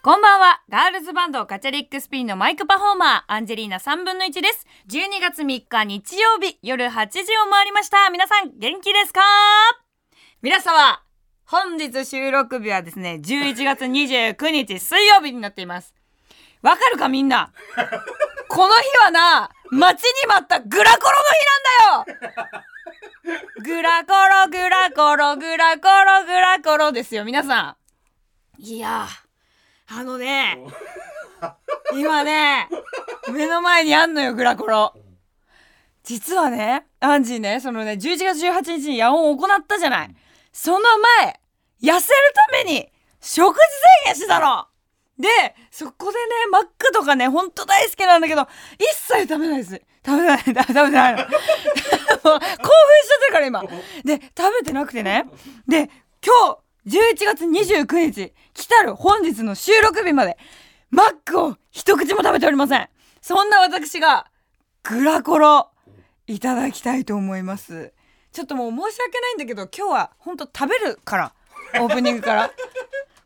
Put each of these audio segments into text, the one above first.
こんばんは。ガールズバンドガチャリックスピンのマイクパフォーマー、アンジェリーナ3分の1です。12月3日日曜日夜8時を回りました。皆さん元気ですか？皆様、本日収録日はですね、11月29日水曜日になっています。わかるかみんな？この日はな、待ちに待ったグラコロの日なんだよ グラコロ、グラコロ、グラコロ、グラコロですよ、皆さん。いやー、あのね、今ね、目の前にあんのよ、グラコロ。実はね、アンジーね、そのね、11月18日に野音を行ったじゃない。その前、痩せるために食事制限してたので、そこでね、マックとかね、ほんと大好きなんだけど、一切食べないです。食べない、食べてない。興奮しちゃってるから今。で、食べてなくてね。で、今日、11月29日、来たる本日の収録日まで、マックを一口も食べておりません。そんな私が、グラコロ、いただきたいと思います。ちょっともう申し訳ないんだけど、今日はほんと食べるから。オープニングから。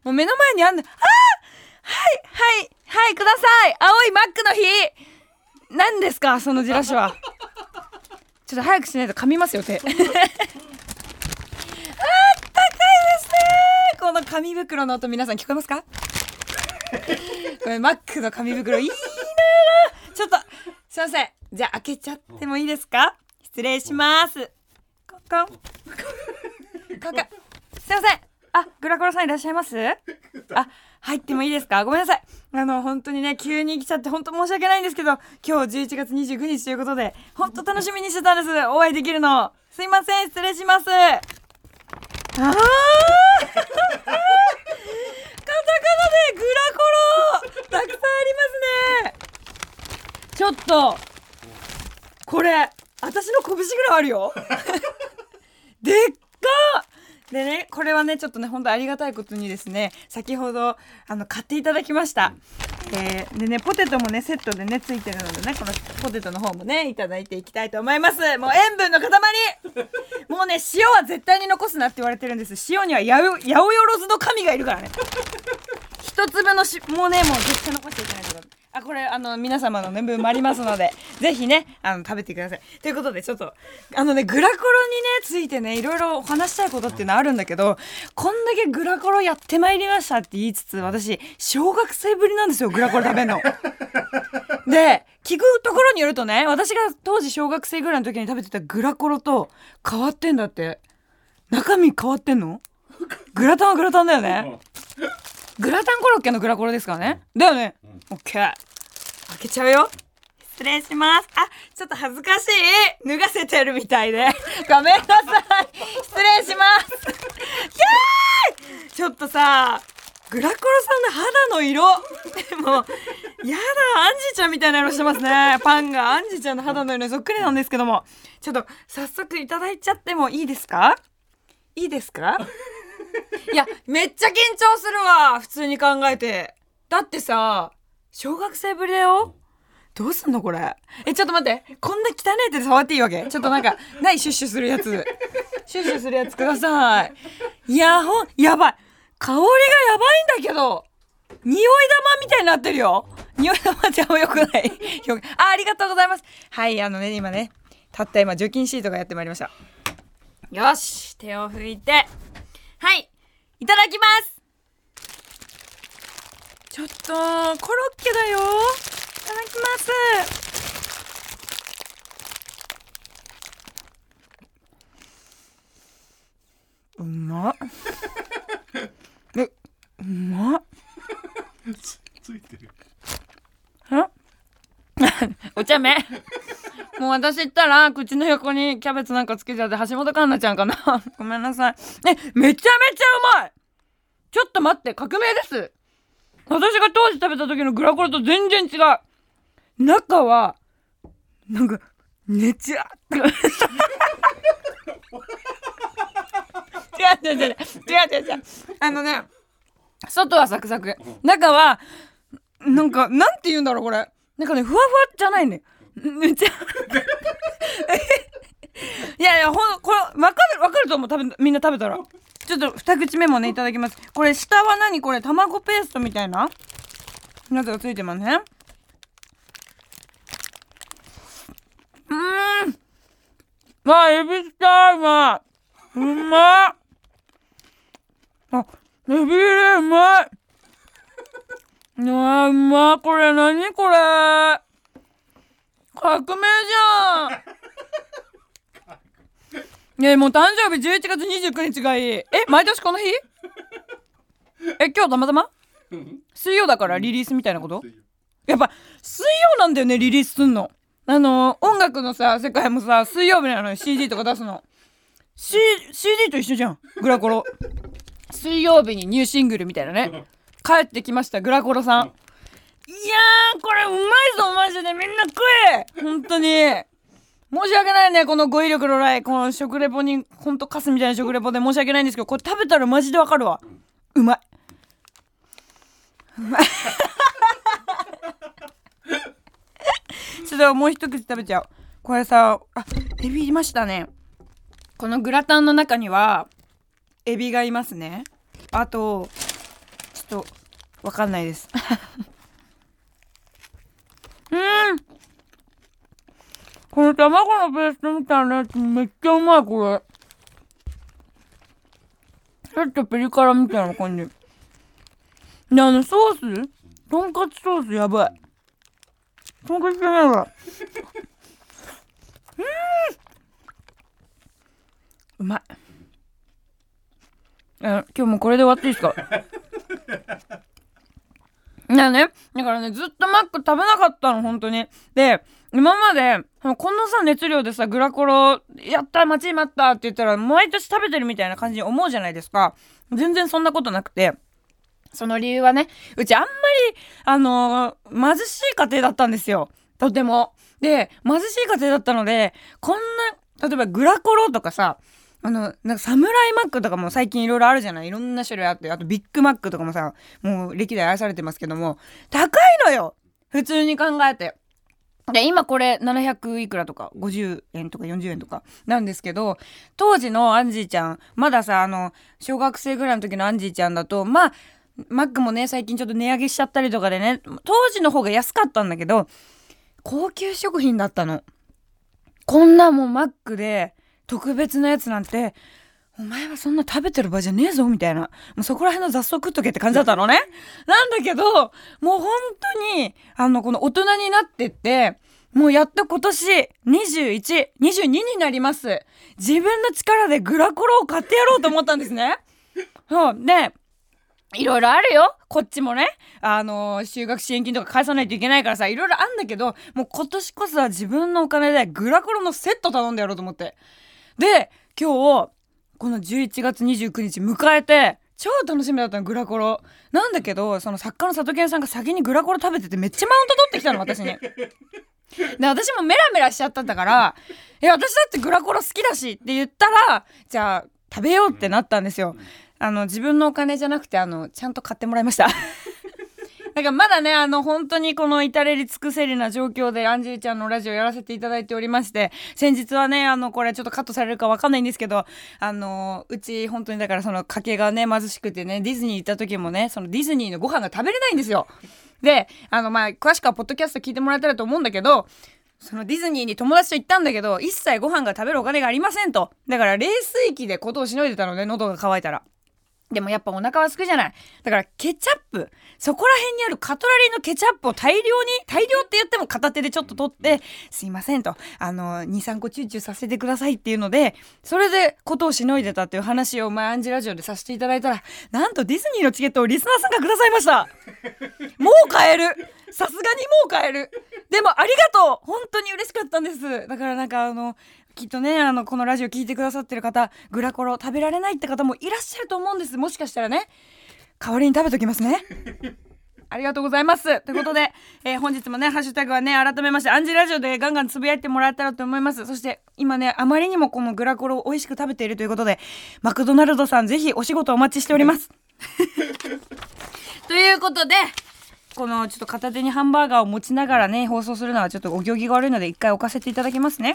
もう目の前にあんの、あーはい、はい、はい、ください青いマックの日何ですかそのじらしは。ちょっと早くしないと噛みますよ、手。あったかいですねこの紙袋の音皆さん聞こえますか？これマックの紙袋いいなちょっと、すいません。じゃあ開けちゃってもいいですか？失礼します。コンコン。コンコン。すいません。あ、グラコロさんいらっしゃいます？あ、入ってもいいですか？ごめんなさい。あの、本当にね、急に来ちゃって本当申し訳ないんですけど、今日11月29日ということで、本当楽しみにしてたんです。お会いできるの。すいません、失礼します。あー カタカナでグラコロたくさんありますねちょっとこれ私の拳ぐらいあるよ でっでねこれはねちょっとね本当ありがたいことにですね先ほどあの買っていただきました。えーでねポテトもねセットでねついてるのでねこのポテトの方もねいただいていきたいと思います。もう塩分の塊。もうね塩は絶対に残すなって言われてるんです。塩には八百八百万の神がいるからね。一粒のしもうねもう絶対残しちゃいけないところあこれあの皆様のね分もありますので ぜひねあの食べてください。ということでちょっとあのねグラコロにねついてねいろいろお話したいことっていうのはあるんだけどこんだけグラコロやってまいりましたって言いつつ私小学生ぶりなんですよグラコロ食べんの。で聞くところによるとね私が当時小学生ぐらいの時に食べてたグラコロと変わってんだって。中身変わってんの？グラタンはグラタンだよね。グラタンコロッケのグラコロですからね。だよねオッケー開けちゃうよ。失礼します。あちょっと恥ずかしい。脱がせてるみたいで。ごめんなさい。失礼します。キャーちょっとさグラコロさんの肌の色。もうやだアンジちゃんみたいな色してますね。パンが。アンジちゃんの肌の色。にそっくりなんですけども。ちょっと早速いただいちゃってもいいですか？いいですか？いやめっちゃ緊張するわ。普通に考えて。だってさ小学生ぶりだよ。どうすんのこれ？えちょっと待って。こんな汚い手で触っていいわけ？ちょっとなんかないシュッシュするやつ。シュッシュするやつください。いやほんやばい。香りがやばいんだけど。匂い玉みたいになってるよ。匂い玉じゃよくない。あありがとうございます。はいあのね今ねたった今除菌シートがやってまいりました。よし手を拭いて。はいいただきます。ちょっとコロッケだよ。いただきます。うまっ。え？うまっ。ついてる。お茶目。もう私言ったら口の横にキャベツなんかつけちゃって橋本環奈ちゃんかな。ごめんなさい。え？めちゃめちゃうまい。ちょっと待って革命です私が当時食べた時のグラコロと全然違う。中はなんかねちゃって違う違う違う。違う違う違う。あのね外はサクサク。中はなんかなんて言うんだろうこれ。なんかねふわふわじゃないね。めっちゃ。いやいやほんこれわかるわかると思う。多分みんな食べたら。ちょっと二口目もねいただきます。これ下は何？これ卵ペーストみたいな？やつがついてますね。うーん。まあエビしたいうまうまっあエビ入れうまい。うわうまこれ何？これ。革命じゃん。いやもう誕生日11月29日がいい。え毎年この日？え今日たまたま？水曜だからリリースみたいなこと？やっぱ水曜なんだよねリリースすんの。あの音楽のさ世界もさ水曜日なのよ CD とか出すの、C、CD と一緒じゃんグラコロ。水曜日にニューシングルみたいなね。帰ってきましたグラコロさん。いやーこれうまいぞマジで。みんな食え本当に。申し訳ないねこの語彙力のないこの食レポにほんとカスみたいな食レポで申し訳ないんですけどこれ食べたらマジでわかるわ。うまい。うまい。ちょっともう一口食べちゃう。これさあエビいましたね。このグラタンの中にはエビがいますね。あとちょっとわかんないです。うん。この卵のペーストみたいなやつめっちゃうまいこれ。ちょっとピリ辛みたいな感じ。であのソース？とんかつソースやばい。とんかつじゃないわ。うん。うまい。今日もこれで終わっていいですか？だねだからねずっとマック食べなかったの本当に。で今までこのさ熱量でさグラコロやった待ち待ったって言ったら毎年食べてるみたいな感じに思うじゃないですか。全然そんなことなくて。その理由はねうちあんまりあのー、貧しい家庭だったんですよ。とても。で貧しい家庭だったのでこんな例えばグラコロとかさあの、なんかサムライマックとかも最近いろいろあるじゃない？いろんな種類あって、あとビッグマックとかもさ、もう歴代愛されてますけども、高いのよ！普通に考えて。で、今これ700いくらとか、50円とか40円とかなんですけど、当時のアンジーちゃん、まださ、あの、小学生ぐらいの時のアンジーちゃんだと、まあ、マックもね、最近ちょっと値上げしちゃったりとかでね、当時の方が安かったんだけど、高級食品だったの。こんなもんマックで、特別なやつなんてお前はそんな食べてる場合じゃねえぞみたいな。もうそこら辺の雑草食っとけって感じだったのね。なんだけど、もう本当に、あの、この大人になってって、もうやっと今年21、22になります。自分の力でグラコロを買ってやろうと思ったんですね。そう。で、いろいろあるよ。こっちもね。あのー、修学支援金とか返さないといけないからさ、いろいろあんだけど、もう今年こそは自分のお金でグラコロのセット頼んでやろうと思って。で今日この11月29日迎えて超楽しみだったのグラコロなんだけどその作家の里健さんが先にグラコロ食べててめっちゃマウント取ってきたの私に。で私もメラメラしちゃったんだから「え私だってグラコロ好きだし」って言ったらじゃあ食べようってなったんですよ。あの自分のお金じゃなくてあのちゃんと買ってもらいました。なんかまだね、あの、本当にこの至れり尽くせりな状況で、アンジェリちゃんのラジオやらせていただいておりまして、先日はね、あの、これちょっとカットされるかわかんないんですけど、あの、うち本当にだからその家計がね、貧しくてね、ディズニー行った時もね、そのディズニーのご飯が食べれないんですよ。で、あの、ま、詳しくはポッドキャスト聞いてもらえたらと思うんだけど、そのディズニーに友達と行ったんだけど、一切ご飯が食べるお金がありませんと。だから冷水器でことをしのいでたので、喉が渇いたら。でもやっぱお腹はすくじゃない。だからケチャップ、そこら辺にあるカトラリーのケチャップを大量に、大量って言っても片手でちょっと取って、すいませんと、あの、2、3個チューチューさせてくださいっていうので、それでことをしのいでたっていう話を前アンジラジオでさせていただいたら、なんとディズニーのチケットをリスナーさんがくださいました。もう買える。さすがにもう買える。でもありがとう。本当に嬉しかったんです。だからなんかあのきっとねあのこのラジオ聞いてくださってる方グラコロ食べられないって方もいらっしゃると思うんです。もしかしたらね。代わりに食べときますね。ありがとうございます。ということで、えー本日もねハッシュタグはね改めましてアンジーラジオでガンガンつぶやいてもらえたらと思います。そして今ねあまりにもこのグラコロを美味しく食べているということでマクドナルドさんぜひお仕事お待ちしております。ということでこのちょっと片手にハンバーガーを持ちながらね放送するのはちょっとお行儀が悪いので一回置かせていただきますね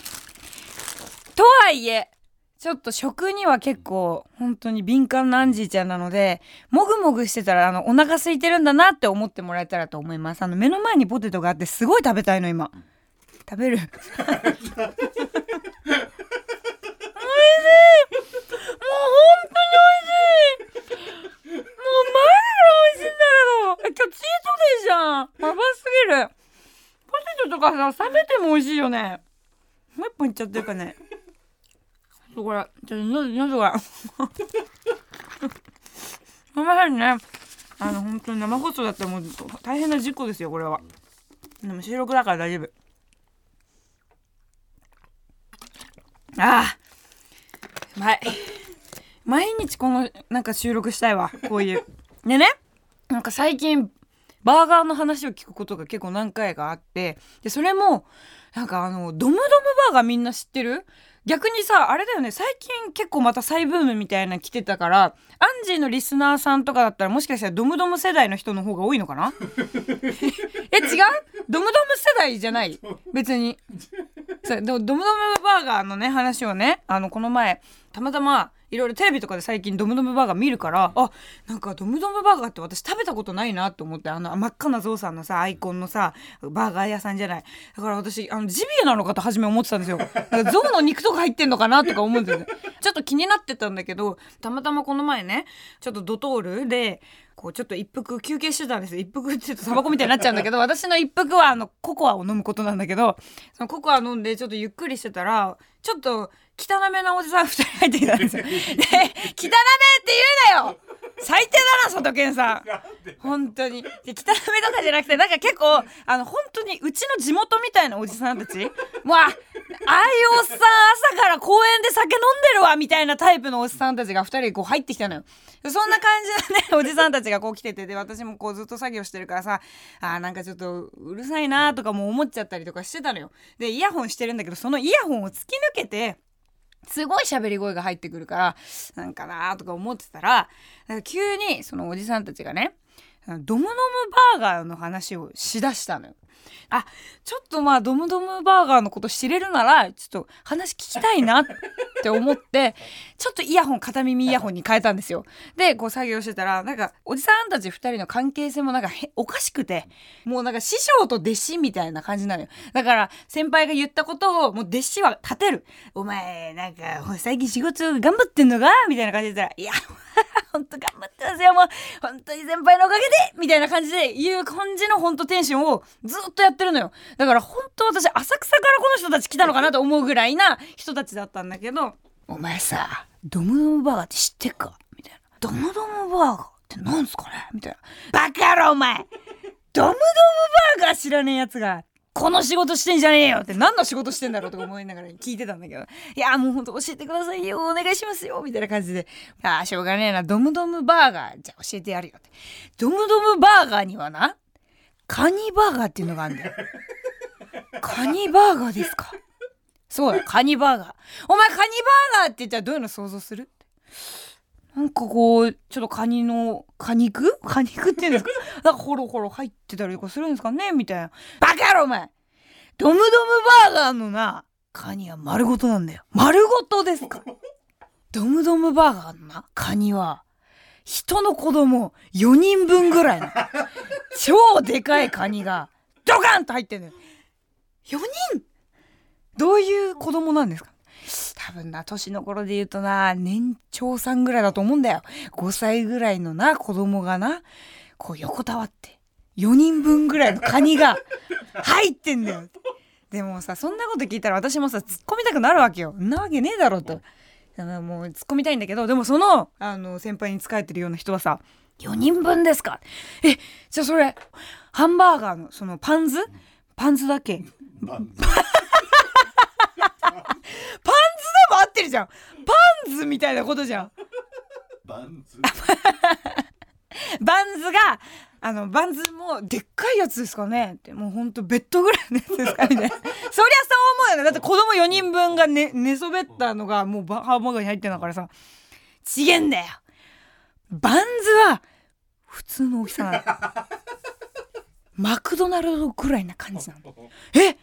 とはいえちょっと食には結構本当に敏感なアンジーちゃんなのでもぐもぐしてたらあのお腹空いてるんだなって思ってもらえたらと思います。あの目の前にポテトがあってすごい食べたいの今。食べる。美味しい。もう本当に美味しい。もうマジで美味しいんだけど。え今日チートデイじゃん。やばすぎる。ポテトとかさ冷めても美味しいよね。もう一本いっちゃってるかねとこれちょっと喉喉がごめんなさいねあの本当に生放送だったらもう大変な事故ですよこれはでも収録だから大丈夫ああうまい毎日このなんか収録したいわこういうでねなんか最近バーガーの話を聞くことが結構何回かあってでそれもなんかあのドムドムバーガーみんな知ってる逆にさあれだよね。最近結構また再ブームみたいなの来てたからアンジーのリスナーさんとかだったらもしかしたらドムドム世代の人の方が多いのかな？え違う？ドムドム世代じゃない？別に。そうドムドムバーガーのね話をねあのこの前たまたまいろいろテレビとかで最近ドムドムバーガー見るからあなんかドムドムバーガーって私食べたことないなと思ってあの真っ赤なゾウさんのさアイコンのさバーガー屋さんじゃない。だから私あのジビエなのかと初め思ってたんですよ。だからゾウの肉とか入ってんのかなとか思うんですよね。ちょっと気になってたんだけどたまたまこの前ねちょっとドトールでこうちょっと一服休憩してたんですよ一服って言うとタバコみたいになっちゃうんだけど 私の一服はあのココアを飲むことなんだけどそのココア飲んでちょっとゆっくりしてたらちょっと汚めなおじさん2人入ってきたんですよ。で汚めって言うなよ最低だな佐藤健さん。本当に。で汚めとかじゃなくてなんか結構あの本当にうちの地元みたいなおじさんたち。もうあああいうおっさん朝から公園で酒飲んでるわみたいなタイプのおっさんたちが2人こう入ってきたのよ。でそんな感じのね おじさんたちがこう来ててで私もこうずっと作業してるからさあーなんかちょっとうるさいなとかも思っちゃったりとかしてたのよ。でイヤホンしてるんだけどそのイヤホンを突き抜けてすごい喋り声が入ってくるからなんかなとか思ってたら急にそのおじさんたちがねドムドムバーガーの話をしだしたのよ。あちょっとまあドムドムバーガーのこと知れるならちょっと話聞きたいなって思って ちょっとイヤホン片耳イヤホンに変えたんですよ。でこう作業してたらなんかおじさんたち2人の関係性もなんかおかしくてもうなんか師匠と弟子みたいな感じなのよ。だから先輩が言ったことをもう弟子は立てる。お前なんか最近仕事頑張ってんのか？みたいな感じで言ったら「いや 本当頑張ってますよもう本当に先輩のおかげで!」みたいな感じで言う感じのほんとテンションをずっとやってるのよ。だからほんと私浅草からこの人たち来たのかなと思うぐらいな人たちだったんだけど「お前さドムドムバーガーって知ってっか?」みたいな「ドムドムバーガーってなんすかね?」みたいな「バカ野郎お前！ドムドムバーガー知らねえやつがこの仕事してんじゃねえよって何の仕事してんだろうとか思いながら聞いてたんだけど、いや、もうほんと教えてくださいよ、お願いしますよ、みたいな感じで、ああ、しょうがねえな、ドムドムバーガー、じゃあ教えてやるよって。ドムドムバーガーにはな、カニバーガーっていうのがあるんだよ。カニバーガーですか？そうだ、カニバーガー。お前カニバーガーって言ったらどういうの想像する？なんかこう、ちょっとカニの、果肉果肉っていうんですか？なんかホロホロ入ってたりとかするんですかね？みたいな。バカ野郎お前。ドムドムバーガーのな、カニは丸ごとなんだよ。丸ごとですか？ドムドムバーガーのな、カニは、人の子供4人分ぐらいの、超でかいカニが、ドカンと入ってんのよ。4人？どういう子供なんですか？多分な、年の頃で言うとな、年長さんぐらいだと思うんだよ。5歳ぐらいのな、子供がな、こう横たわって、4人分ぐらいのカニが 入ってんだよ。でもさ、そんなこと聞いたら私もさ、突っ込みたくなるわけよ。んなわけねえだろと。もう突っ込みたいんだけど、でもその、あの、先輩に仕えてるような人はさ、4人分ですかえじゃあそれハンバーガーのそのパンズ？パンズだけバンズバンズでも合ってるじゃん。パンズみたいなことじゃん。バンズ？バンズがあのバンズもでっかいやつですかね。ってもうほんとベッドぐらいのやつですかみたいなそりゃそう思うよね。だって子供4人分が寝寝そべったのがもうバハンバーガーに入ってんだからさ。ちげんだよ。バンズは普通の大きさなの。マクドナルドくらいな感じなの。え？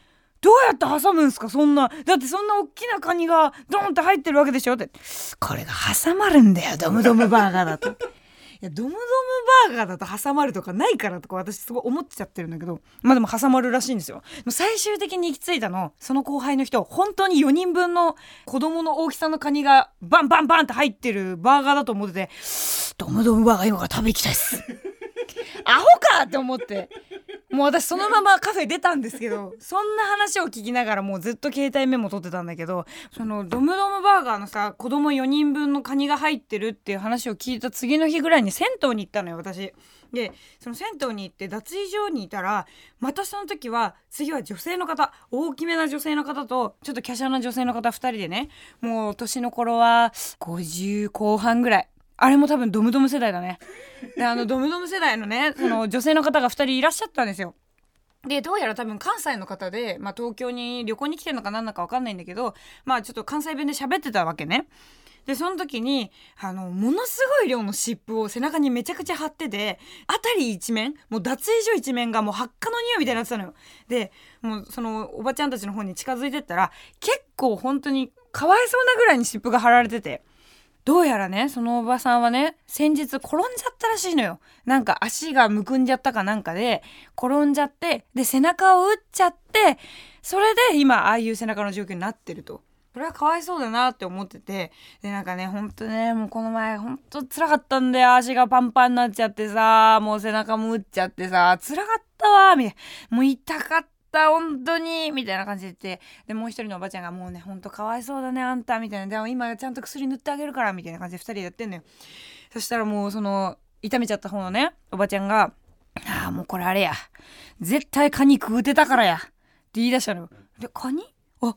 どうやって挟むんすか？そんなだってそんな大きなカニがドンって入ってるわけでしょ？って。これが挟まるんだよ。ドムドムバーガーだと。いやドムドムバーガーだと挟まるとかないからとか私すごい思っちゃってるんだけど。まあでも挟まるらしいんですよ。最終的に行き着いたのその後輩の人本当に4人分の子供の大きさのカニがバンバンバンって入ってるバーガーだと思っててドムドムバーガー今から食べ行きたいっす。アホか！って思って。もう私そのままカフェ出たんですけど そんな話を聞きながらもうずっと携帯メモ取ってたんだけどそのドムドムバーガーのさ子供4人分のカニが入ってるっていう話を聞いた次の日ぐらいに銭湯に行ったのよ私。でその銭湯に行って脱衣所にいたらまたその時は次は女性の方大きめな女性の方とちょっと華奢な女性の方2人でねもう年の頃は50後半ぐらいあれも多分ドムドム世代だね。で、あの、ドムドム世代のね、その女性の方が2人いらっしゃったんですよ。で、どうやら多分関西の方で、まあ東京に旅行に来てるのかなんだかわかんないんだけど、まあちょっと関西弁で喋ってたわけね。で、その時に、あの、ものすごい量の湿布を背中にめちゃくちゃ貼ってて、あたり一面、もう脱衣所一面がもう発火の匂いみたいになってたのよ。で、もうそのおばちゃんたちの方に近づいてったら、結構本当にかわいそうなぐらいに湿布が貼られてて、どうやらね、そのおばさんはね、先日転んじゃったらしいのよ。なんか足がむくんじゃったかなんかで、転んじゃって、で、背中を打っちゃって、それで今、ああいう背中の状況になってると。それはかわいそうだなって思ってて、で、なんかね、ほんとね、もうこの前、ほんと辛かったんだよ。足がパンパンになっちゃってさ、もう背中も打っちゃってさ、辛かったわ、みたいな。もう痛かった。本当にみたいな感じで言ってでもう一人のおばちゃんがもうねほんとかわいそうだねあんたみたいな。でも今ちゃんと薬塗ってあげるからみたいな感じで2人でやってんのよ。そしたらもうその痛めちゃった方のねおばちゃんが「ああもうこれあれや。絶対カニ食うてたからや」って言い出したのよ。でカニ？あ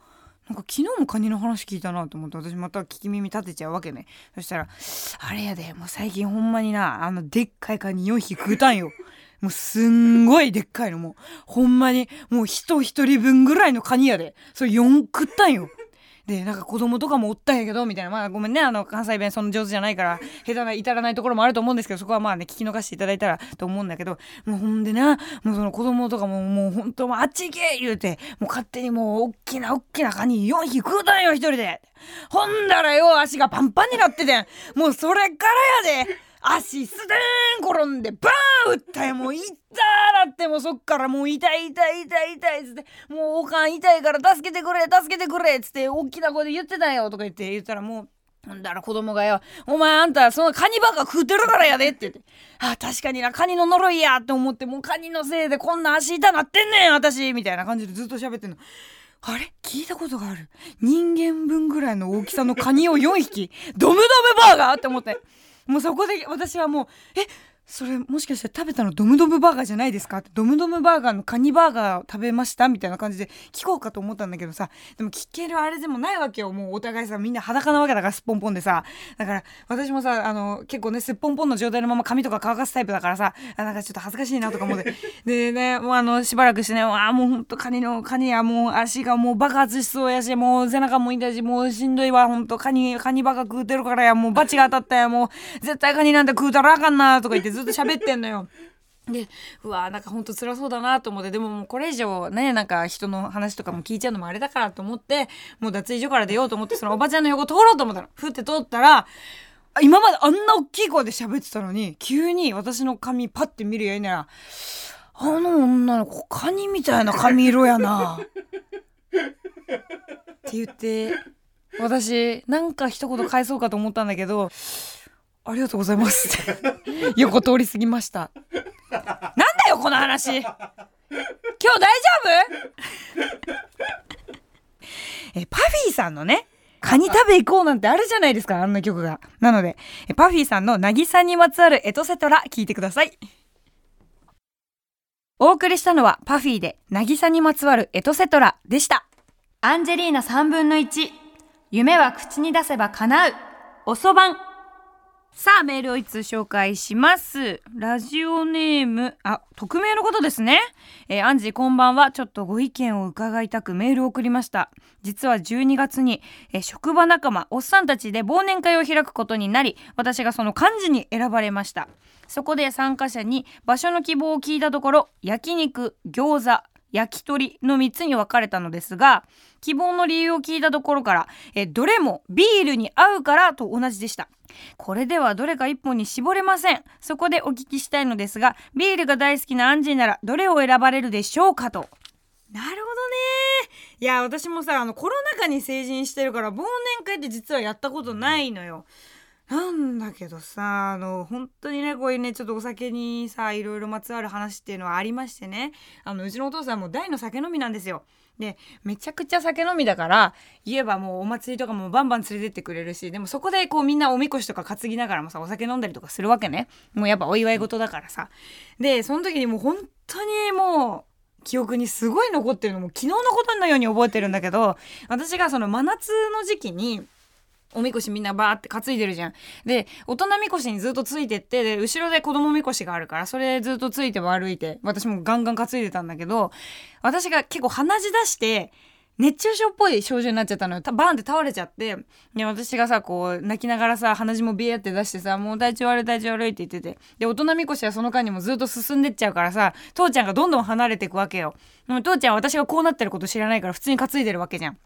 なんか昨日もカニの話聞いたなと思って私また聞き耳立てちゃうわけね。そしたら「あれやでもう最近ほんまになあのでっかいカニ4匹食うたんよ」もうすんごいでっかいの。もうほんまにもう人一人分ぐらいのカニやで。それ4食ったんよ。でなんか子供とかもおったんやけどみたいな。まあごめんね。あの関西弁そんな上手じゃないから下手な至らないところもあると思うんですけどそこはまあね聞き逃していただいたらと思うんだけど。もうほんでなもうその子供とかももうほんとあっち行け言うてもう勝手にもうおっきなおっきなカニ4匹食うたんよ一人で。ほんだらよ足がパンパンになっててん。もうそれからやで。足スデーン転んでバーン打ったよもう痛ーだってもうそっからもう痛い痛い痛い痛いっつってもうおかん痛いから助けてくれ助けてくれっつって大きな声で言ってたよとか言って言ったらもうほんだら子供がよ「お前あんたそのカニばっか食うてるからやで」って言って「あ確かになカニの呪いや」って思ってもうカニのせいでこんな足痛なってんねん私みたいな感じでずっと喋ってんの。あれ？聞いたことがある。人間分ぐらいの大きさのカニを4匹？ドムドムバーガー？って思って。もうそこで私はもう「えそれもしかして食べたのドムドムバーガーじゃないですか?」「ドムドムバーガーのカニバーガー食べました?」みたいな感じで聞こうかと思ったんだけどさ。でも聞けるあれでもないわけよ。もうお互いさみんな裸なわけだからすっぽんぽんでさ。だから私もさあの結構ねすっぽんぽんの状態のまま髪とか乾かすタイプだからさ。あなんかちょっと恥ずかしいなとか思って。でねもうあのしばらくしてねあもうほんとカニのカニやもう足がもう爆発しそうやしもう背中も痛いしもうしんどいわほんと。カニカニバカ食うてるからやもうバチが当たったやもう絶対カニなんて食うたらあかんなとか言ってずっと喋ってんのよ。でうわーなんかほんと辛そうだなと思ってでももうこれ以上ねなんか人の話とかも聞いちゃうのもあれだからと思ってもう脱衣所から出ようと思ってそのおばちゃんの横通ろうと思ったのふって通ったら今まであんな大きい声で喋ってたのに急に私の髪パッて見るやいなら「あの女の子カニみたいな髪色やな」って言って私なんか一言返そうかと思ったんだけど「ありがとうございます」横通り過ぎました。なんだよこの話今日大丈夫？えパフィーさんのねカニ食べ行こうなんてあるじゃないですか、あんな曲が。なのでえ、パフィーさんの渚にまつわるエトセトラ聞いてください。お送りしたのはパフィーで渚にまつわるエトセトラでした。アンジェリーナ3分の1。夢は口に出せば叶う。おそばん。さあ、メールをいつ紹介します。ラジオネーム、あ、匿名のことですね。えー、アンジーこんばんは。ちょっとご意見を伺いたくメールを送りました。実は12月に、えー、職場仲間、おっさんたちで忘年会を開くことになり、私がその幹事に選ばれました。そこで参加者に場所の希望を聞いたところ、焼肉、餃子、焼き鳥の3つに分かれたのですが希望の理由を聞いたところからえどれもビールに合うからと同じでしたこれではどれか1本に絞れません。そこでお聞きしたいのですがビールが大好きなアンジーならどれを選ばれるでしょうかと。なるほどね。いや私もさあのコロナ禍に成人してるから忘年会って実はやったことないのよ。なんだけどさあの本当にねこういうねちょっとお酒にさいろいろまつわる話っていうのはありましてね。あのうちのお父さんも大の酒飲みなんですよ。でめちゃくちゃ酒飲みだから言えばもうお祭りとかもバンバン連れてってくれるしでもそこでこうみんなおみこしとか担ぎながらもさお酒飲んだりとかするわけね。もうやっぱお祝い事だからさ。でその時にもう本当にもう記憶にすごい残ってるの。も昨日のことのように覚えてるんだけど私がその真夏の時期におみこしみんなバーって担いでるじゃん。で、大人みこしにずっとついてって、で、後ろで子供みこしがあるから、それずっとついて歩いて、私もガンガン担いでたんだけど、私が結構鼻血出して、熱中症っぽい症状になっちゃったのよ。バーンって倒れちゃって。で、私がさ、こう、泣きながらさ、鼻血もビエって出してさ、もう体調悪い体調悪いって言ってて。で、大人みこしはその間にもずっと進んでっちゃうからさ、父ちゃんがどんどん離れていくわけよ。も父ちゃんは私がこうなってること知らないから普通に担いでるわけじゃん。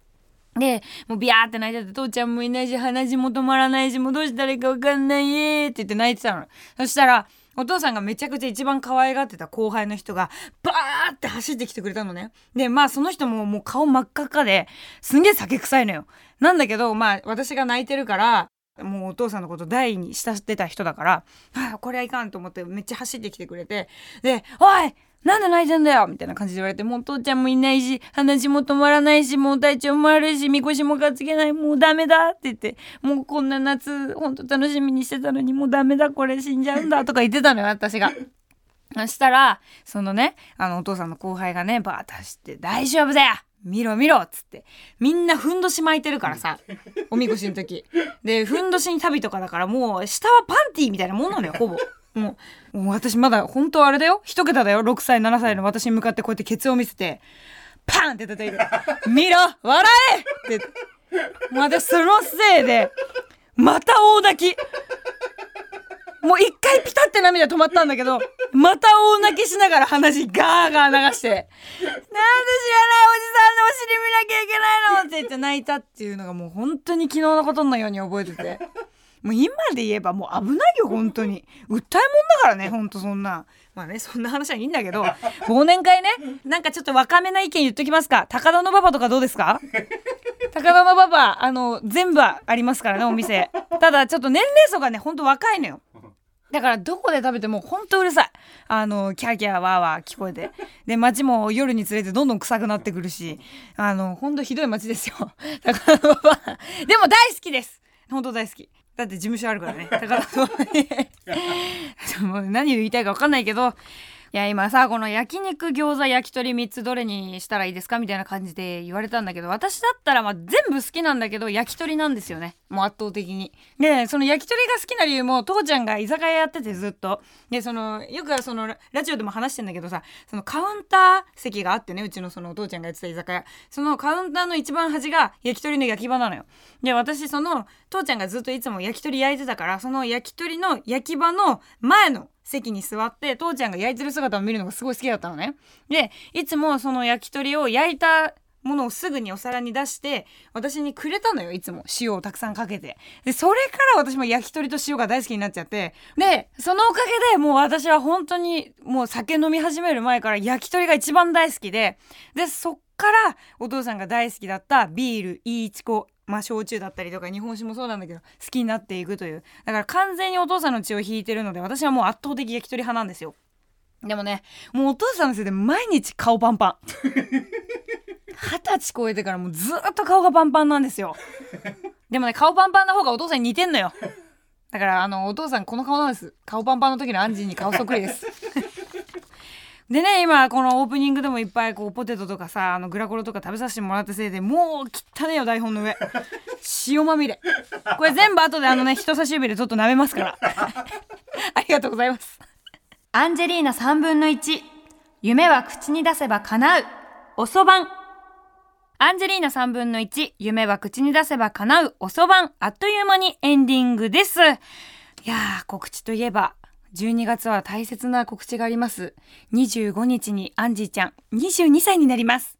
で、もうビャーって泣いてて、父ちゃんもいないし、鼻血も止まらないし、もうどうしたらいいかわかんないえって言って泣いてたの。そしたら、お父さんがめちゃくちゃ一番可愛がってた後輩の人が、バーって走ってきてくれたのね。で、まあその人ももう顔真っ赤っかで、すんげえ酒臭いのよ。なんだけど、まあ私が泣いてるから、もうお父さんのこと大に慕ってた人だから、ああ、これはいかんと思ってめっちゃ走ってきてくれて、で、おいなんで泣いてんだよみたいな感じで言われて、もう父ちゃんもいないし、話も止まらないし、もう体調も悪いし、みこしも担げない、もうダメだって言って、もうこんな夏、ほんと楽しみにしてたのに、もうダメだ、これ死んじゃうんだとか言ってたのよ、私が。そしたら、そのね、あのお父さんの後輩がね、バーッと走って、大丈夫だよ見ろ見ろっつって。みんなふんどし巻いてるからさ、おみこしの時。で、ふんどしに旅とかだからもう、下はパンティーみたいなもんなのよ、ほぼ。もう、もう私まだ本当あれだよ。一桁だよ。6歳、7歳の私に向かってこうやってケツを見せて、パンって叩いて、見ろ笑えって。もう私そのせいで、また大泣き。もう一回ピタって涙止まったんだけど、また大泣きしながら話ガーガー流して、なんで知らないおじさんのお尻見なきゃいけないのって言って泣いたっていうのがもう本当に昨日のことのように覚えてて。もう今で言えばもう危ないよ本当に。訴えもんだからね本当そんな。まあねそんな話はいいんだけど忘年会ねなんかちょっと若めな意見言っときますか。高田の馬場とかどうですか？高田の馬場あの全部ありますからねお店。ただちょっと年齢層がねほんと若いのよ。だからどこで食べてもほんとうるさい。あの、キャーキャーワーワー聞こえて。で、街も夜につれてどんどん臭くなってくるし、あの、ほんとひどい街ですよ。だから、でも大好きです。ほんと大好き。だって事務所あるからねだからもう何言いたいか分かんないけどいや今さこの焼肉餃子焼き鳥3つどれにしたらいいですかみたいな感じで言われたんだけど私だったらまあ全部好きなんだけど焼き鳥なんですよね。もう圧倒的に。でその焼き鳥が好きな理由も父ちゃんが居酒屋やっててずっと。でそのよくそのラジオでも話してんだけどさそのカウンター席があってねうちのそのお父ちゃんがやってた居酒屋。そのカウンターの一番端が焼き鳥の焼き場なのよ。で私その父ちゃんがずっといつも焼き鳥焼いてたからその焼き鳥の焼き場の前の席に座って父ちゃんが焼いてる姿を見るのがすごい好きだったのね。でいつもその焼き鳥を焼いたものをすぐにお皿に出して私にくれたのよいつも。塩をたくさんかけて。でそれから私も焼き鳥と塩が大好きになっちゃって。でそのおかげでもう私は本当にもう酒飲み始める前から焼き鳥が一番大好きで。でそっからお父さんが大好きだったビールいいちこまあ、焼酎だったりとか日本酒もそうなんだけど好きになっていくという。だから完全にお父さんの血を引いてるので私はもう圧倒的焼き鳥派なんですよ。でもねもうお父さんのせいで毎日顔パンパン。二十歳超えてからもうずっと顔がパンパンなんですよ。でもね顔パンパンな方がお父さんに似てんのよ。だからあのお父さんこの顔なんです。顔パンパンの時のアンジーに顔そっくりです。でね今このオープニングでもいっぱいこうポテトとかさあのグラコロとか食べさせてもらったせいでもう汚ねよ台本の上。塩まみれ。これ全部後であのね人差し指でちょっと舐めますから。ありがとうございます。アンジェリーナ3分の1夢は口に出せば叶う。おそばん。アンジェリーナ3分の1夢は口に出せば叶う。おそばん。あっという間にエンディングです。いやー告知といえば12月は大切な告知があります。25日にアンジーちゃん22歳になります。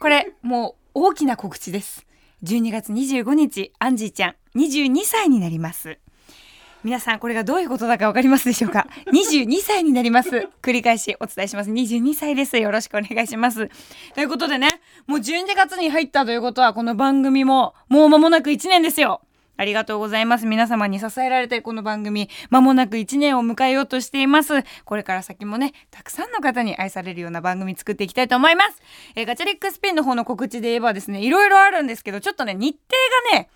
これもう大きな告知です。12月25日アンジーちゃん22歳になります。皆さんこれがどういうことだかわかりますでしょうか？22歳になります。繰り返しお伝えします。22歳です。よろしくお願いします。ということでねもう12月に入ったということはこの番組ももう間もなく1年ですよ。ありがとうございます。皆様に支えられてこの番組、間もなく1年を迎えようとしています。これから先もね、たくさんの方に愛されるような番組作っていきたいと思います。えー、ガチャリックスピンの方の告知で言えばですね、いろいろあるんですけど、ちょっとね、日程がね、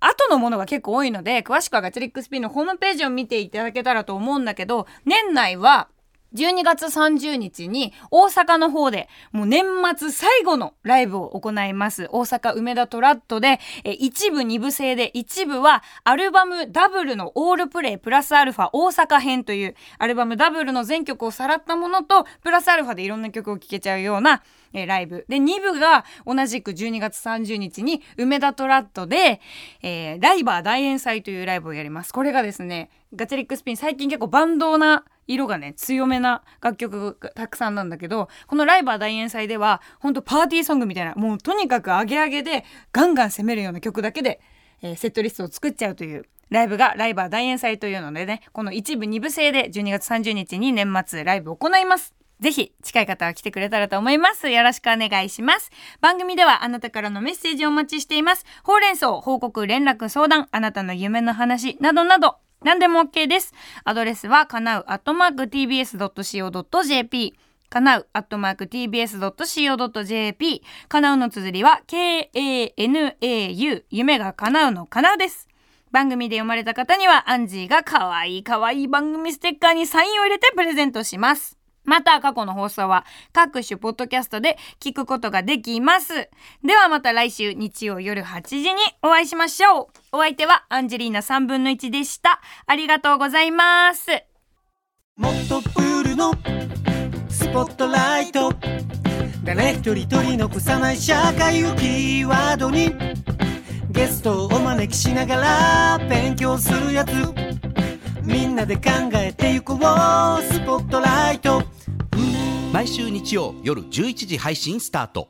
後のものが結構多いので、詳しくはガチャリックスピンのホームページを見ていただけたらと思うんだけど、年内は12月30日に大阪の方でもう年末最後のライブを行います大阪梅田トラットで一部二部制で一部はアルバムダブルのオールプレイプラスアルファ大阪編というアルバムダブルの全曲をさらったものとプラスアルファでいろんな曲を聴けちゃうようなライブ。で、2部が同じく12月30日に梅田トラットで、えー、ライバー大演祭というライブをやります。これがですね、ガチャリックスピン最近結構バンドな色がね強めな楽曲がたくさんなんだけどこのライバー大演祭ではほんとパーティーソングみたいなもうとにかくアゲアゲでガンガン攻めるような曲だけで、えー、セットリストを作っちゃうというライブがライバー大演祭というのでねこの一部二部制で12月30日に年末ライブを行います。ぜひ近い方は来てくれたらと思います。よろしくお願いします。番組ではあなたからのメッセージをお待ちしています。ほうれん草、報告、連絡、相談、あなたの夢の話などなど何でも OK です。アドレスはかなうアットマーク tbs.co.jp かなうアットマーク tbs.co.jp かなうの綴りは k-a-n-a-u 夢がかなうのかなうです。番組で読まれた方にはアンジーが可愛い可愛い番組ステッカーにサインを入れてプレゼントします。また過去の放送は各種ポッドキャストで聞くことができます。ではまた来週日曜夜8時にお会いしましょう。お相手はアンジェリーナ3分の1でした。ありがとうございます。もっとプールのスポットライト誰一人取り残さない社会をキーワードにゲストをお招きしながら勉強するやつみんなで考えてゆこうスポットライト毎週日曜夜11時配信スタート。